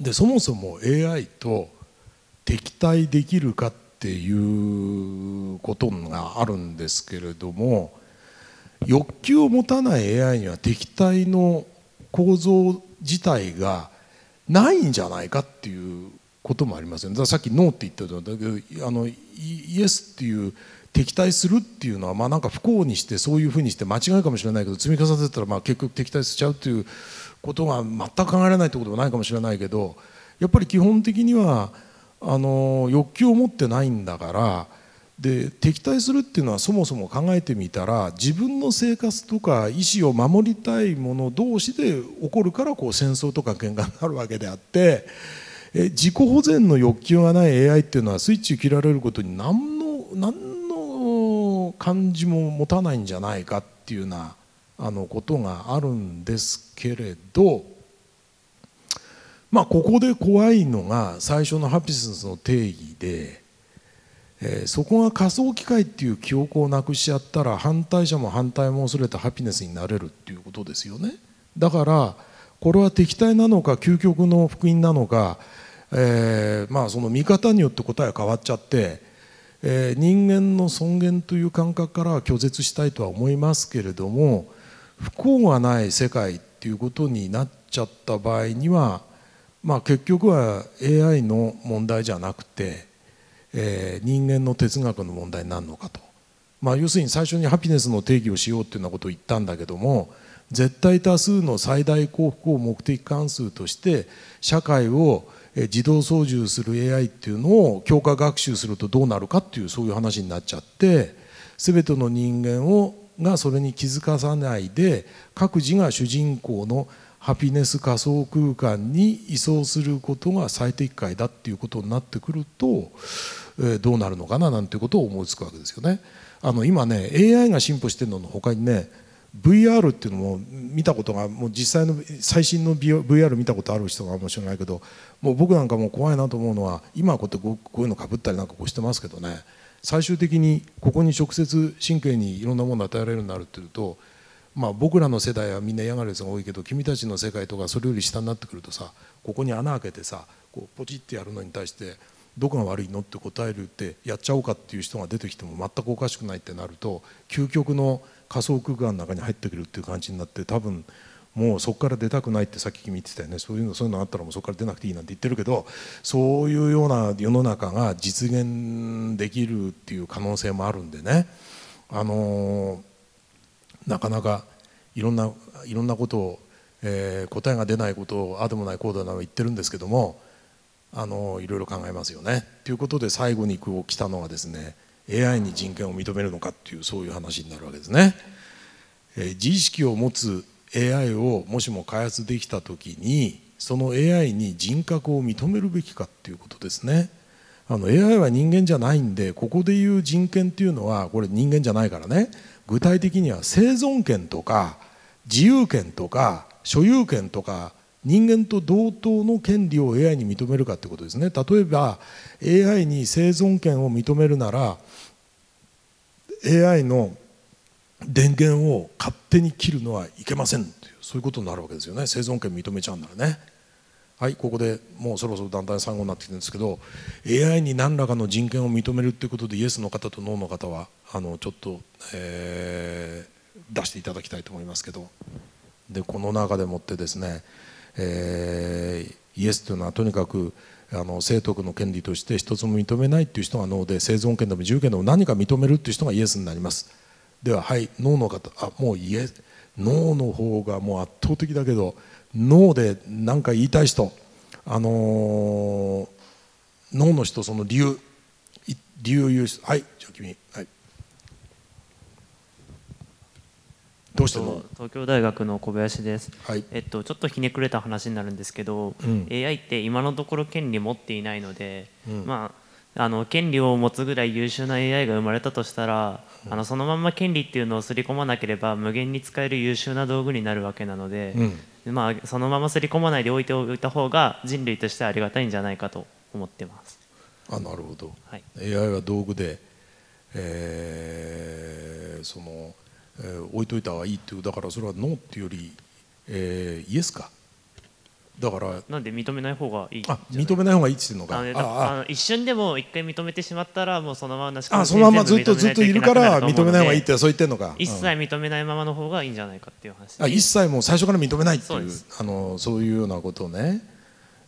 でそもそも AI と敵対できるかっていうことがあるんですけれども欲求を持たない AI には敵対の構造自体がないんじゃないかっていうこともありますよね。だからさっき「ノー」って言ったんだけどあのイエスっていう敵対するっていうのはまあなんか不幸にしてそういうふうにして間違いかもしれないけど積み重ねてたらまあ結局敵対しちゃうっていうことが全く考えられないってことはないかもしれないけどやっぱり基本的にはあの欲求を持ってないんだからで敵対するっていうのはそもそも考えてみたら自分の生活とか意思を守りたい者同士で起こるからこう戦争とか喧嘩になるわけであってえ自己保全の欲求がない AI っていうのはスイッチ切られることに何の何の感じも持たないんじゃないかっていうようなあのことがあるんですけれどまあここで怖いのが最初のハピネスの定義で、えー、そこが仮想機械っていう記憶をなくしちゃったら反対者も反対も恐れたハピネスになれるっていうことですよね。だからこれは敵対なのか究極の福音なのか、えー、まあその見方によって答えが変わっちゃって、えー、人間の尊厳という感覚からは拒絶したいとは思いますけれども不幸がない世界っていうことになっちゃった場合にはまあ、結局は AI の問題じゃなくて、えー、人間の哲学の問題になるのかと、まあ、要するに最初にハピネスの定義をしようっていうようなことを言ったんだけども絶対多数の最大幸福を目的関数として社会を自動操縦する AI っていうのを強化学習するとどうなるかっていうそういう話になっちゃって全ての人間をがそれに気づかさないで各自が主人公のハピネス仮想空間に移送することが最適解だっていうことになってくると、え、どうなるのかななんていうことを思いつくわけですよね。あの今ね AI が進歩してるのの他にね VR っていうのも見たことがもう実際の最新の VR 見たことある人がもしれないけどもう僕なんかも怖いなと思うのは今こうやってこういうのかぶったりなんかこうしてますけどね最終的にここに直接神経にいろんなものを与えられるようになるっていうとまあ、僕らの世代はみんな嫌がるやつが多いけど君たちの世界とかそれより下になってくるとさここに穴開けてさこうポチってやるのに対してどこが悪いのって答えるってやっちゃおうかっていう人が出てきても全くおかしくないってなると究極の仮想空間の中に入ってくるっていう感じになって多分もうそこから出たくないってさっき君言ってたよねそういうのそういうのあったらもうそこから出なくていいなんて言ってるけどそういうような世の中が実現できるっていう可能性もあるんでねあのなかなかいろんないろんなことを、えー、答えが出ないことをああでもないこうだな言ってるんですけどもあのいろいろ考えますよね。ということで最後にこう来たのはですね AI に人権を認めるのかっていうそういう話になるわけですね。えー、自意識を持つ AI をもしも開発できた時にその AI に人格を認めるべきかっていうことですね。あの AI は人間じゃないんでここでいう人権っていうのはこれ人間じゃないからね具体的には生存権とか自由権とか所有権とか人間と同等の権利を AI に認めるかということですね例えば AI に生存権を認めるなら AI の電源を勝手に切るのはいけませんというそういうことになるわけですよね。生存権認めちゃうんならね。はいここでもうそろそろ団体参考になってきてるんですけど AI に何らかの人権を認めるっていうことでイエスの方とノーの方はあのちょっと、えー、出していただきたいと思いますけど。でこの中でもってですね、えー、イエスというのはとにかくあの生徳の権利として一つも認めないっていう人がノーで生存権でも自由権でも何か認めるっていう人がイエスになります。でははいノーの方あもうイエスノーの方がもう圧倒的だけどノーで何か言いたい人あのー、ノーの人その理由理由を言う人はいじゃあ君はい。どうしても東京大学の小林です、はい。えっと、ちょっとひねくれた話になるんですけど、うん、AI って今のところ権利持っていないので、うん、まあ、あの権利を持つぐらい優秀な AI が生まれたとしたら、うん、あのそのまま権利っていうのを刷り込まなければ無限に使える優秀な道具になるわけなので、まあ、そのまま刷り込まないで置いておいた方が人類としてはありがたいんじゃないかと思ってます。あなるほど、はい、AI は道具で、えー、そのえー、置いといた方がいいっていうだからそれはノーっていうより、えー、イエスかだからなんで認めない方がいいあ認めない方がいいって言うのか。あの一瞬でも一回認めてしまったらもうそのままなしあそのままずっとずっといるから認めない方がいいってそう言ってんのか、一切認めないままの方がいいんじゃないかっていう話あ一切もう最初から認めないっていうあのそういうようなことをね、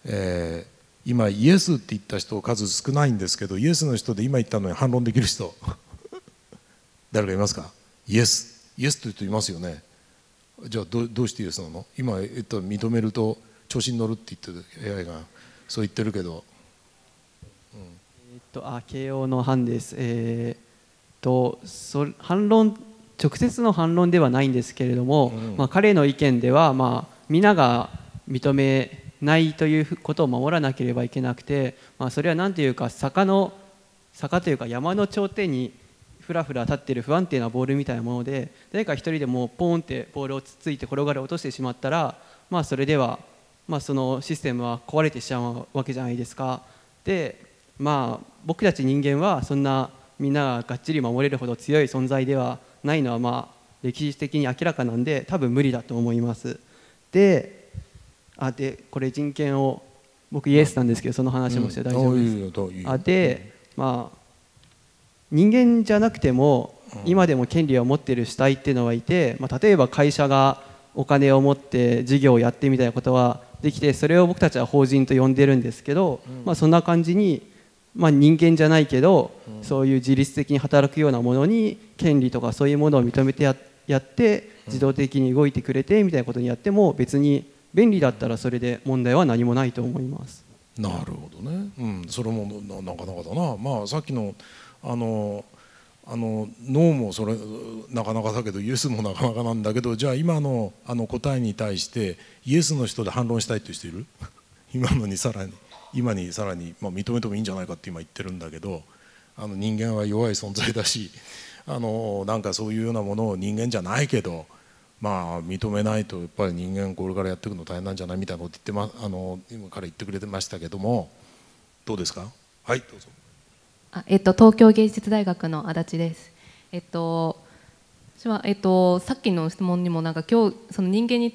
えー、今イエスって言った人数少ないんですけどイエスの人で今言ったのに反論できる人。誰かいますか？イエス。イエスという人いますよね。じゃあどどうしてイエスなの？今、えっと、認めると調子に乗るって言ってる AI が。そう言ってるけど、うん、えっとあ慶応の班です。えー、っとそ反論直接の反論ではないんですけれども、うん、まあ、彼の意見では、まあ、皆が認めないということを守らなければいけなくて、まあ、それは何というか坂の坂というか山の頂点にふらふら立ってる不安定なボールみたいなもので誰か一人でもポーンってボールをつついて転がり落としてしまったら、まあ、それでは、まあ、そのシステムは壊れてしまうわけじゃないですか。でまあ僕たち人間はそんなみんなががっちり守れるほど強い存在ではないのはまあ歴史的に明らかなんで多分無理だと思います。であでこれ人権を僕イエスなんですけどその話もして大丈夫です。あでまあ人間じゃなくても今でも権利を持っている主体っていうのはいて、まあ、例えば会社がお金を持って事業をやってみたいなことはできてそれを僕たちは法人と呼んでるんですけど、まあ、そんな感じに、まあ、人間じゃないけど、そういう自律的に働くようなものに権利とかそういうものを認めてややって自動的に動いてくれてみたいなことにやっても別に便利だったらそれで問題は何もないと思います。なるほどね、うん、それもなかなかだな、まあ、さっきのあのあの脳もそれなかなかだけどイエスもなかなかなんだけどじゃあ今のあの答えに対してイエスの人で反論したいという人いる？今のにさらに今にさらに、まあ、認めてもいいんじゃないかって今言ってるんだけどあの人間は弱い存在だし あのなんかそういうようなものを人間じゃないけどまあ認めないとやっぱり人間これからやっていくの大変なんじゃない？みたいなこと言ってまあの今から言ってくれてましたけどもどうですか？はいどうぞ。あえっと、東京芸術大学の足立です。えっと私はえっと、さっきの質問にもなんか今日その人間に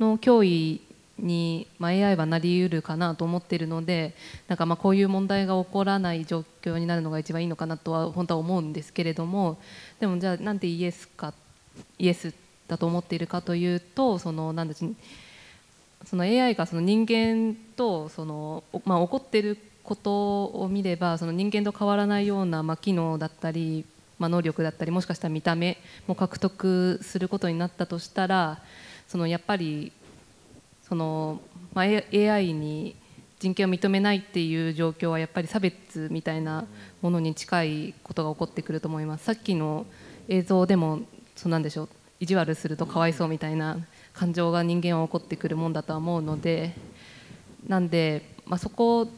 の脅威に、まあ、AI はなりうるかなと思っているのでなんかまあこういう問題が起こらない状況になるのが一番いいのかなとは本当は思うんですけれどもでもじゃあなんでイエスかイエスだと思っているかというとそのなんだその AI がその人間とその、まあ、起こっていることを見ればその人間と変わらないような、まあ、機能だったり、まあ、能力だったりもしかしたら見た目も獲得することになったとしたらそのやっぱりその、まあ、AI に人権を認めないっていう状況はやっぱり差別みたいなものに近いことが起こってくると思います。さっきの映像でもそうなんでしょう意地悪するとかわいそうみたいな感情が人間は起こってくるもんだとは思うのでなんで、まあ、そこ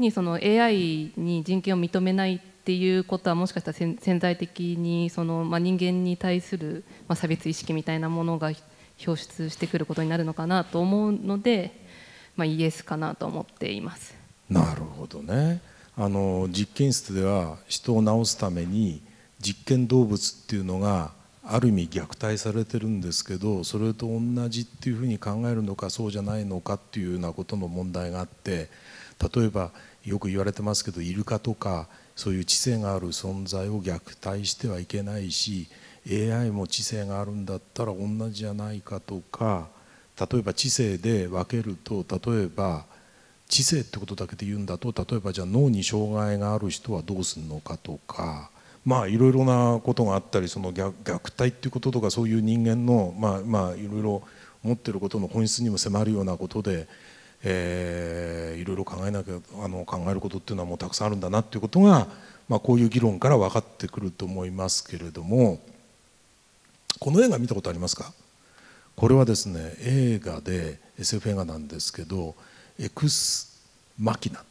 にその AI に人権を認めないっていうことはもしかしたら潜在的にその、まあ、人間に対する、まあ、差別意識みたいなものが表出してくることになるのかなと思うので、まあ、イエスかなと思っています。なるほどねあの実験室では人を治すために実験動物っていうのがある意味虐待されてるんですけどそれと同じっていうふうに考えるのかそうじゃないのかっていうようなことの問題があって例えばよく言われてますけどイルカとかそういう知性がある存在を虐待してはいけないし AI も知性があるんだったら同じじゃないかとか例えば知性で分けると例えば知性ってことだけで言うんだと例えばじゃあ脳に障害がある人はどうするのかとかまあいろいろなことがあったりその虐待っていうこととかそういう人間のまあまあいろいろ持ってることの本質にも迫るようなことでえー、いろいろ考えなきゃあの考えることっていうのはもうたくさんあるんだなっていうことが、まあ、こういう議論から分かってくると思いますけれどもこの映画見たことありますか？これはですね映画で SF 映画なんですけど「エクス・マキナ」っ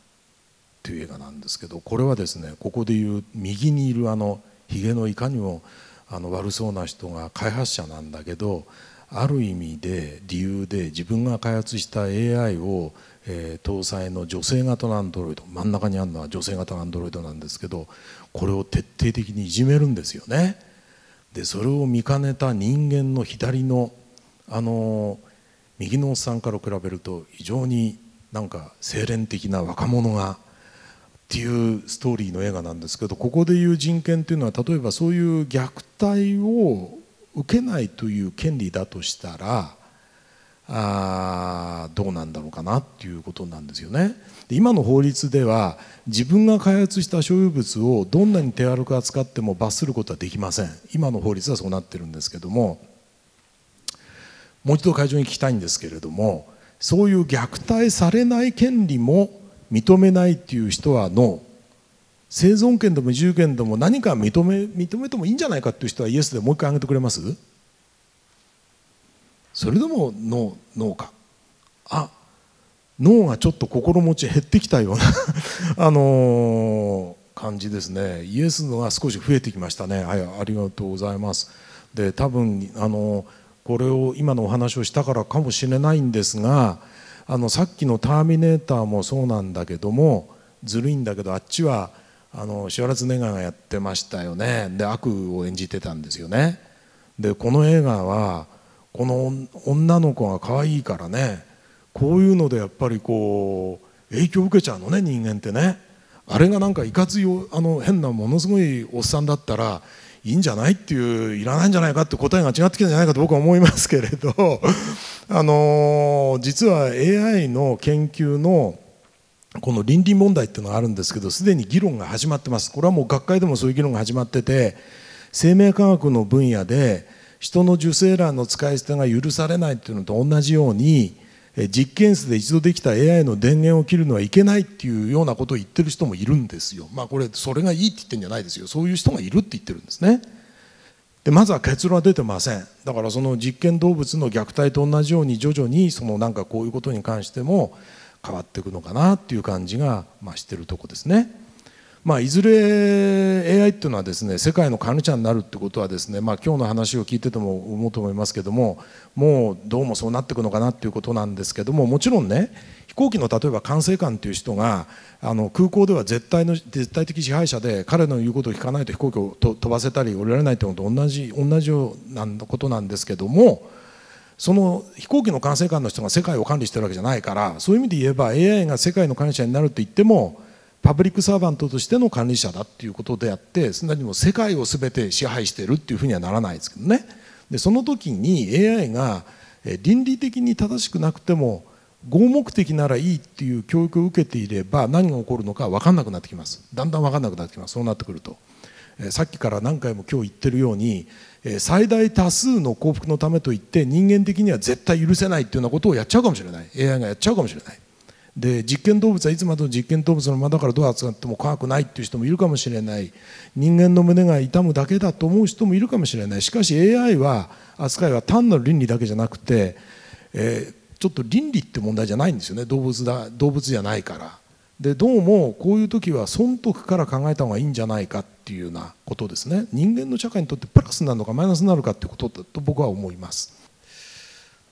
ていう映画なんですけどこれはですねここでいう右にいるあのひげのいかにもあの悪そうな人が開発者なんだけどある意味で理由で自分が開発した AI を、え、搭載の女性型のアンドロイド真ん中にあるのは女性型のアンドロイドなんですけどこれを徹底的にいじめるんですよね。でそれを見かねた人間の左のあの、右のおっさんから比べると非常になんか清廉的な若者がっていうストーリーの映画なんですけどここでいう人権というのは例えばそういう虐待を受けないという権利だとしたらあどうなんだろうかなっていうことなんですよね。で今の法律では自分が開発した所有物をどんなに手軽く扱っても罰することはできません今の法律はそうなってるんですけどももう一度会場に聞きたいんですけれどもそういう虐待されない権利も認めないっていう人はノー生存権でも自由権でも何か認め認めてもいいんじゃないかっていう人はイエスでもう一回挙げてくれます？それでもノーノーか。あ脳がちょっと心持ち減ってきたような あのー、感じですね。イエスのが少し増えてきましたね。はいありがとうございます。で多分あのー、これを今のお話をしたからかもしれないんですがあのさっきの「ターミネーター」もそうなんだけどもずるいんだけどあっちはあのシュワルツネガーがやってましたよね。で悪を演じてたんですよね。でこの映画はこの女の子が可愛いからねこういうのでやっぱりこう影響を受けちゃうのね人間ってね。あれがなんかいかついあの変なものすごいおっさんだったらいいんじゃないっていういらないんじゃないかって答えが違ってきたんじゃないかと僕は思いますけれど あの実は AI の研究のこの倫理問題っていうのがあるんですけどすでに議論が始まってますこれはもう学会でもそういう議論が始まってて生命科学の分野で人の受精卵の使い捨てが許されないっていうのと同じように実験室で一度できた AI の電源を切るのはいけないっていうようなことを言ってる人もいるんですよ。まあこれそれがいいって言ってるんじゃないですよ。そういう人がいるって言ってるんですね。でまずは結論は出てません。だからその実験動物の虐待と同じように徐々にそのなんかこういうことに関しても変わっていくのかなっていう感じがまあしてるとこですね。まあ、いずれ AI っていうのはですね世界の管理者になるってことはですね、まあ、今日の話を聞いてても思うと思いますけどももうどうもそうなっていくのかなっていうことなんですけどももちろんね飛行機の例えば管制官っていう人があの空港では絶対の絶対的支配者で彼の言うことを聞かないと飛行機を飛ばせたり降りられないってことと同じ同じようなことなんですけどもその飛行機の管制官の人が世界を管理してるわけじゃないからそういう意味で言えば AI が世界の管理者になるって言ってもパブリックサーバントとしての管理者だっていうことであってすなわちも世界を全て支配してるっていうふうにはならないですけどね。でその時に AI が倫理的に正しくなくても合目的ならいいっていう教育を受けていれば何が起こるのか分かんなくなってきます。だんだん分かんなくなってきます。そうなってくると。さっきから何回も今日言ってるように最大多数の幸福のためといって人間的には絶対許せないっていうようなことをやっちゃうかもしれない。AI がやっちゃうかもしれない。で実験動物はいつまでも実験動物のまだからどう扱っても怖くないっていう人もいるかもしれない。人間の胸が痛むだけだと思う人もいるかもしれない。しかし AI は扱いは単なる倫理だけじゃなくて、えー、ちょっと倫理って問題じゃないんですよね。動物だ動物じゃないから。でどうもこういう時は損得から考えた方がいいんじゃないかっていうようなことですね。人間の社会にとってプラスになるのかマイナスになるかっていうことだと僕は思います。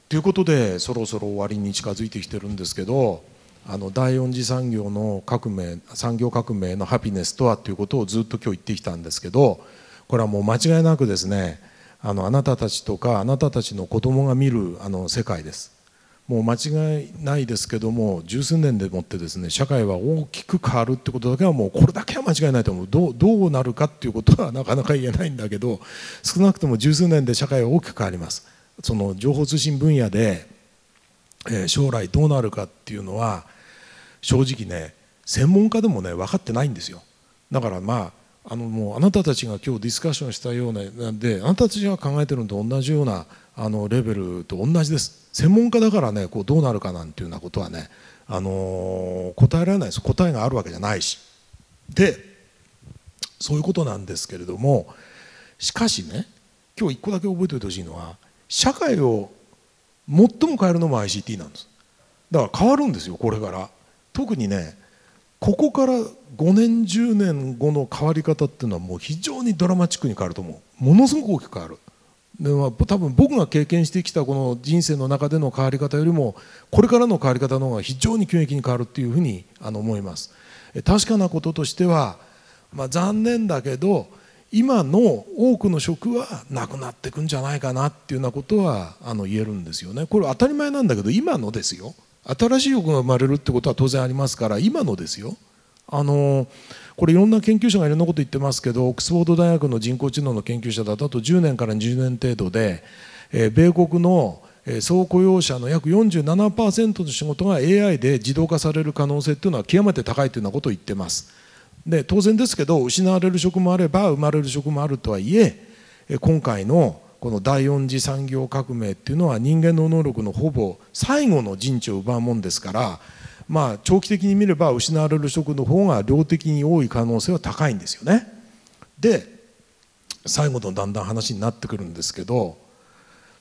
ということでそろそろ終わりに近づいてきてるんですけどあの第四次産業の革命産業革命のハピネスとはということをずっと今日言ってきたんですけどこれはもう間違いなくですねあのあなたたちとかあなたたちの子供が見るあの世界です。もう間違いないですけども十数年でもってですね社会は大きく変わるってことだけはもうこれだけは間違いないと思う。どうどうなるかっていうことはなかなか言えないんだけど少なくとも十数年で社会は大きく変わります。その情報通信分野で、えー、将来どうなるかっていうのは正直ね専門家でもね分かってないんですよ。だからまああのもうあなたたちが今日ディスカッションしたようななんであなたたちが考えてるのと同じようなあのレベルと同じです。専門家だからねこうどうなるかなんていうようなことはね、あのー、答えられないです。答えがあるわけじゃないし。でそういうことなんですけれどもしかしね今日一個だけ覚えておいてほしいのは社会を最も変えるのも ICT なんです。だから変わるんですよこれから。特にねここから5年10年後の変わり方っていうのはもう非常にドラマチックに変わると思う。ものすごく大きく変わる。で、まあ、多分僕が経験してきたこの人生の中での変わり方よりもこれからの変わり方の方が非常に急激に変わるっていうふうにあの思います。確かなこととしては、まあ、残念だけど今の多くの職はなくなっていくんじゃないかなっていうようなことはあの言えるんですよね。これ当たり前なんだけど今のですよ。新しい職が生まれるってことは当然ありますから今のですよ。あのこれいろんな研究者がいろんなこと言ってますけどオックスフォード大学の人工知能の研究者だとあと10年から20年程度で、え、米国の総雇用者の約47%の仕事が AI で自動化される可能性っていうのは極めて高いというようなことを言ってます。で当然ですけど失われる職もあれば生まれる職もあるとはいえ今回のこの第四次産業革命っていうのは人間の能力のほぼ最後の陣地を奪うもんですからまあ長期的に見れば失われる職の方が量的に多い可能性は高いんですよね。で最後のだんだん話になってくるんですけど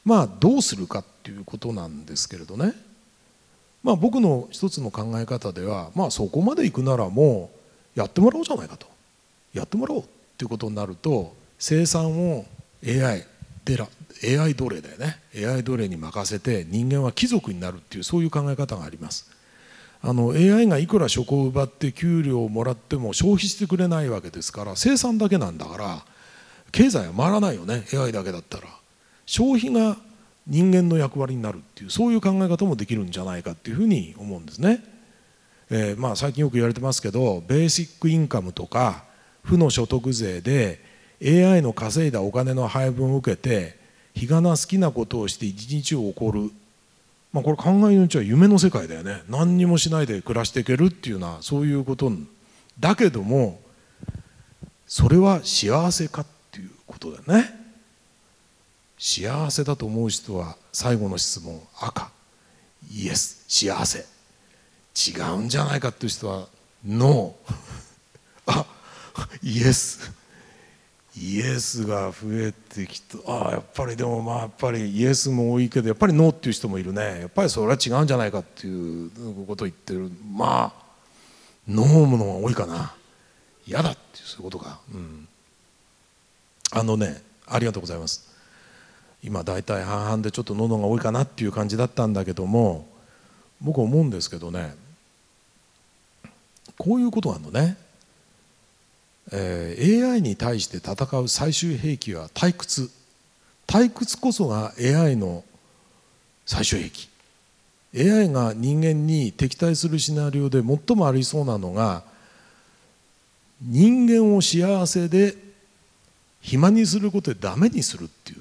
まあどうするかっていうことなんですけれどねまあ僕の一つの考え方ではまあそこまで行くならもうやってもらおうじゃないかとやってもらおうっていうことになると生産を AI でら AI 奴隷だよね。AI 奴隷に任せて人間は貴族になるっていうそういう考え方があります。あの AI がいくら職を奪って給料をもらっても消費してくれないわけですから生産だけなんだから経済は回らないよね。AI だけだったら。消費が人間の役割になるっていうそういう考え方もできるんじゃないかっていうふうに思うんですね。えー、まあ最近よく言われてますけどベーシックインカムとか負の所得税で AI の稼いだお金の配分を受けて日がな好きなことをして一日を送る、まあ、これ考えのうちは夢の世界だよね。何にもしないで暮らしていけるっていうのはそういうことだけどもそれは幸せかっていうことだよね。幸せだと思う人は最後の質問赤。イエス幸せ。違うんじゃないかっていう人はノー あイエスイエスが増えてきた。あやっぱりでもまあやっぱりイエスも多いけどやっぱりノーっていう人もいるね。やっぱりそれは違うんじゃないかっていうことを言ってる。まあノーものが多いかな。嫌だっていうそういうことか、うん、あのねありがとうございます。今大体半々でちょっと喉が多いかなっていう感じだったんだけども僕思うんですけどね。こういうことがあるのね、えー、AI に対して戦う最終兵器は退屈。退屈こそが AI の最終兵器。AI が人間に敵対するシナリオで最もありそうなのが人間を幸せで暇にすることでダメにするっていう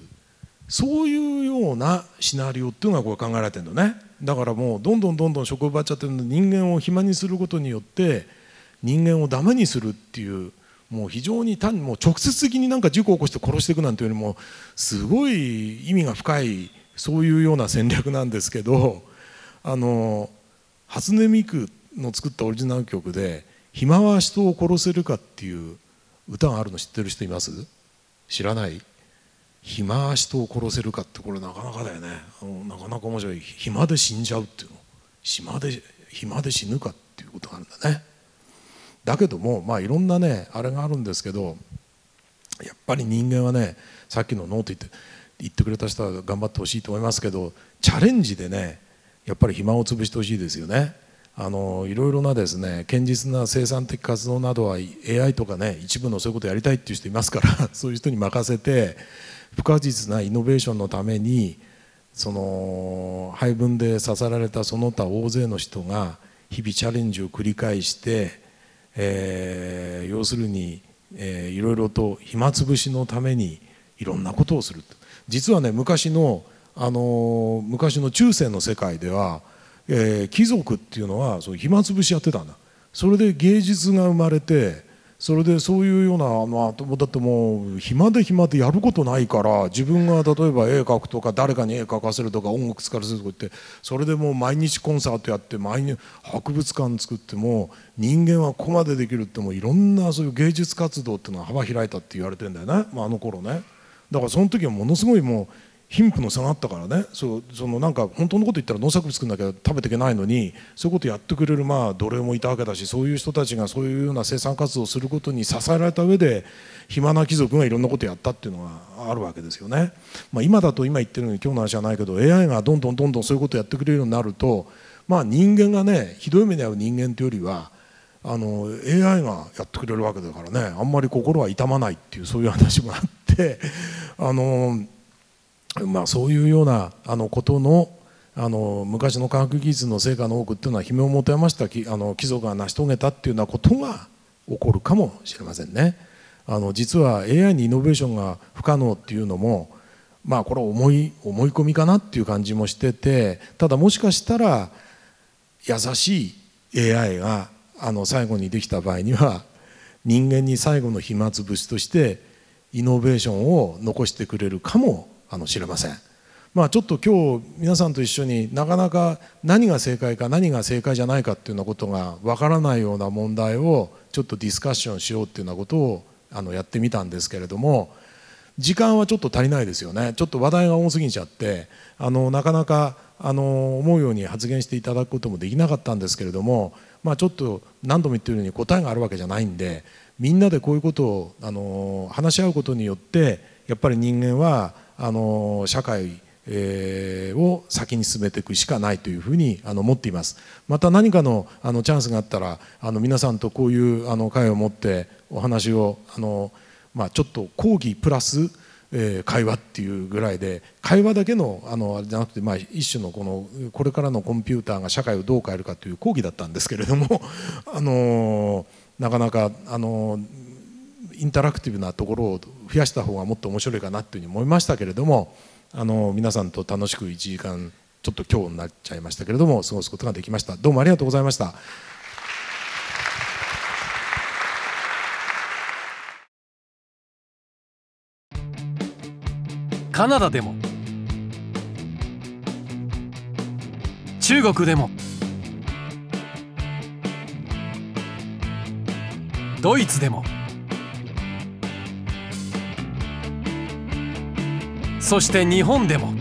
そういうようなシナリオっていうのがこれ考えられてるのね。だからもうどんどんどんどん職奪っちゃってるので人間を暇にすることによって人間をダメにするっていうもう非常に単にもう直接的になんか事故を起こして殺していくなんていうよりもすごい意味が深いそういうような戦略なんですけど あの初音ミクの作ったオリジナル曲で「暇は人を殺せるか」っていう歌があるの知ってる人います？知らない？暇人を殺せるかってこれなかなかだよね。なかなか面白い。暇で死んじゃうっていうの。暇で暇で死ぬかっていうことがあるんだね。だけどもまあいろんなねあれがあるんですけどやっぱり人間はねさっきのノーと言って言ってくれた人は頑張ってほしいと思いますけどチャレンジでねやっぱり暇を潰してほしいですよね。あのいろいろなですね堅実な生産的活動などは AI とかね一部のそういうことやりたいっていう人いますから そういう人に任せて不確実なイノベーションのためにその配分で支えられたその他大勢の人が日々チャレンジを繰り返して、えー、要するに、えー、いろいろと暇つぶしのためにいろんなことをする実はね昔のあの昔の中世の世界では、えー、貴族っていうのはそう暇つぶしやってたんだ。それで芸術が生まれてそれでそういうような、まあ、だってもう暇で暇でやることないから自分が例えば絵描くとか誰かに絵描かせるとか音楽使わせるとか言ってそれでもう毎日コンサートやって毎日博物館作っても人間はここまでできるってもういろんなそういう芸術活動っていうのは幅開いたって言われてんだよね、まあ、あの頃ね。だからその時はものすごいもう貧富の差があったからねそうそのなんか本当のこと言ったら農作物作んなきゃ食べていけないのにそういうことやってくれるまあ奴隷もいたわけだしそういう人たちがそういうような生産活動をすることに支えられた上で暇な貴族がいろんなことやったっていうのがあるわけですよね。まあ、今だと今言ってるように今日の話じゃないけど AI がどんどんどんどんそういうことをやってくれるようになるとまあ人間がねひどい目に遭う人間というよりはあの AI がやってくれるわけだからねあんまり心は痛まないっていうそういう話もあってあの、まあ、そういうようなあのことのあの昔の科学技術の成果の多くっていうのは悲鳴を持て余したあの貴族が成し遂げたっていうようなことが起こるかもしれませんね。あの実は AI にイノベーションが不可能っていうのもまあこれは思い思い込みかなっていう感じもしててただもしかしたら優しい AI があの最後にできた場合には人間に最後の暇つぶしとしてイノベーションを残してくれるかもしれません。まあ、ちょっと今日皆さんと一緒になかなか何が正解か何が正解じゃないかっていうようなことがわからないような問題をちょっとディスカッションしようっていうようなことをあのやってみたんですけれども時間はちょっと足りないですよねちょっと話題が多すぎちゃってあのなかなかあの思うように発言していただくこともできなかったんですけれども、まあ、ちょっと何度も言ってるように答えがあるわけじゃないんでみんなでこういうことをあの話し合うことによってやっぱり人間はあの社会、を先に進めていくしかないというふうにあの思っています。また何かのあのチャンスがあったらあの皆さんとこういうあの会を持ってお話をあの、まあ、ちょっと講義プラス、会話っていうぐらいで会話だけのあのあれじゃなくて、まあ、一種のこのこれからのコンピューターが社会をどう変えるかという講義だったんですけれども、あの、なかなか、あの、インタラクティブなところを増やした方がもっと面白いかなというふうに思いましたけれどもあの皆さんと楽しく1時間ちょっと今日になっちゃいましたけれども過ごすことができました。どうもありがとうございました。カナダでも中国でもドイツでもそして日本でも。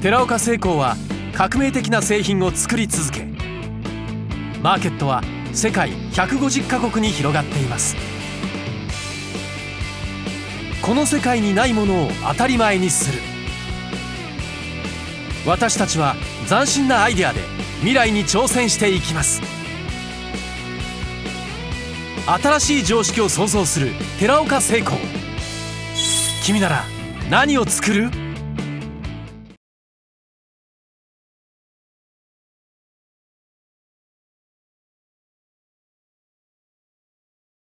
寺岡製鋼は革命的な製品を作り続けマーケットは世界150カ国に広がっています。この世界にないものを当たり前にする。私たちは斬新なアイデアで未来に挑戦していきます。新しい常識を創造する寺岡製鋼。君なら何を作る？